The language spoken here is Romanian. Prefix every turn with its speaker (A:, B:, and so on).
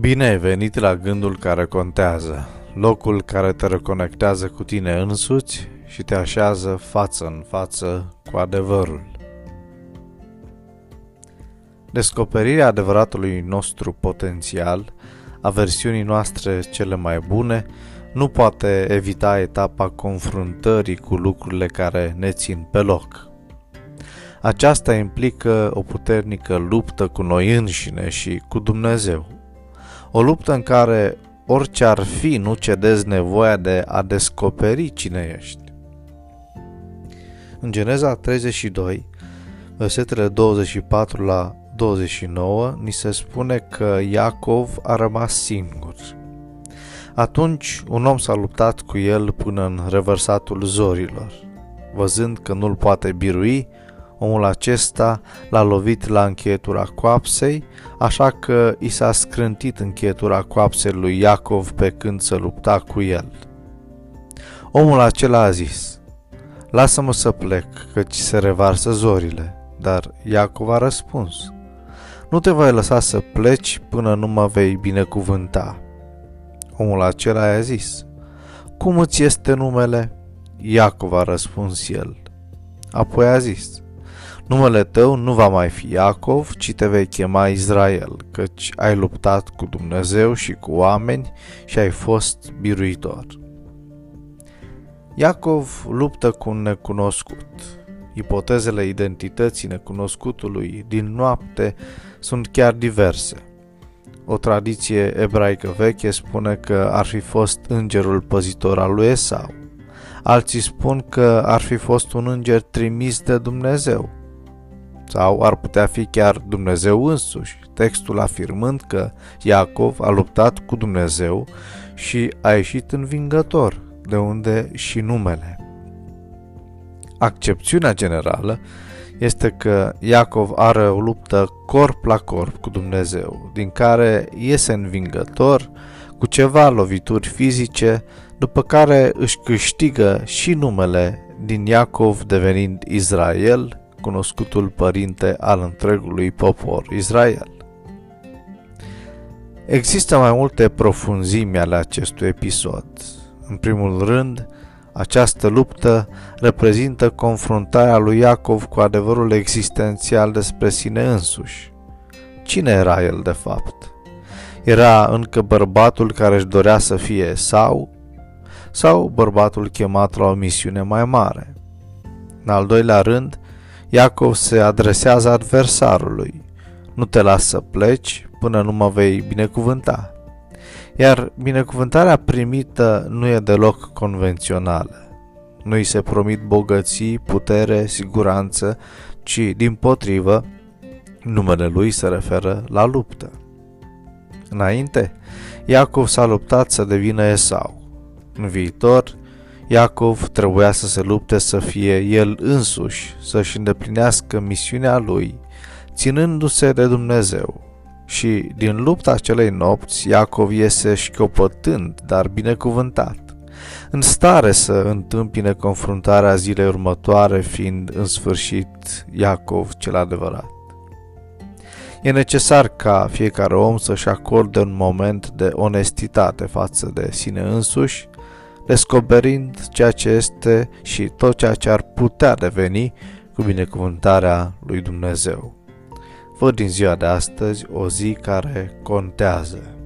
A: Bine ai venit la gândul care contează, locul care te reconectează cu tine însuți și te așează față în față cu adevărul. Descoperirea adevăratului nostru potențial, a versiunii noastre cele mai bune, nu poate evita etapa confruntării cu lucrurile care ne țin pe loc. Aceasta implică o puternică luptă cu noi înșine și cu Dumnezeu. O luptă în care orice ar fi nu cedezi nevoia de a descoperi cine ești. În Geneza 32, versetele 24 la 29, ni se spune că Iacov a rămas singur. Atunci un om s-a luptat cu el până în revărsatul zorilor. Văzând că nu-l poate birui, omul acesta l-a lovit la încheietura coapsei, așa că i s-a scrântit încheietura coapsei lui Iacov pe când se lupta cu el. Omul acela a zis, Lasă-mă să plec, căci se revarsă zorile. Dar Iacov a răspuns, Nu te voi lăsa să pleci până nu mă vei binecuvânta. Omul acela i-a zis, Cum îți este numele? Iacov a răspuns el. Apoi a zis, Numele tău nu va mai fi Iacov, ci te vei chema Israel, căci ai luptat cu Dumnezeu și cu oameni și ai fost biruitor. Iacov luptă cu un necunoscut. Ipotezele identității necunoscutului din noapte sunt chiar diverse. O tradiție ebraică veche spune că ar fi fost îngerul păzitor al lui Esau. Alții spun că ar fi fost un înger trimis de Dumnezeu sau ar putea fi chiar Dumnezeu însuși, textul afirmând că Iacov a luptat cu Dumnezeu și a ieșit învingător, de unde și numele. Accepțiunea generală este că Iacov are o luptă corp la corp cu Dumnezeu, din care iese învingător cu ceva lovituri fizice, după care își câștigă și numele din Iacov devenind Israel, cunoscutul părinte al întregului popor Israel. Există mai multe profunzimi ale acestui episod. În primul rând, această luptă reprezintă confruntarea lui Iacov cu adevărul existențial despre sine însuși. Cine era el de fapt? Era încă bărbatul care își dorea să fie sau sau bărbatul chemat la o misiune mai mare. În al doilea rând, Iacov se adresează adversarului. Nu te las să pleci până nu mă vei binecuvânta. Iar binecuvântarea primită nu e deloc convențională. Nu îi se promit bogății, putere, siguranță, ci, din potrivă, numele lui se referă la luptă. Înainte, Iacov s-a luptat să devină Esau. În viitor, Iacov trebuia să se lupte să fie el însuși, să-și îndeplinească misiunea lui, ținându-se de Dumnezeu. Și din lupta acelei nopți, Iacov iese șchiopătând, dar binecuvântat, în stare să întâmpine confruntarea zilei următoare, fiind în sfârșit Iacov cel adevărat. E necesar ca fiecare om să-și acorde un moment de onestitate față de sine însuși, descoperind ceea ce este și tot ceea ce ar putea deveni cu binecuvântarea lui Dumnezeu. Văd din ziua de astăzi o zi care contează.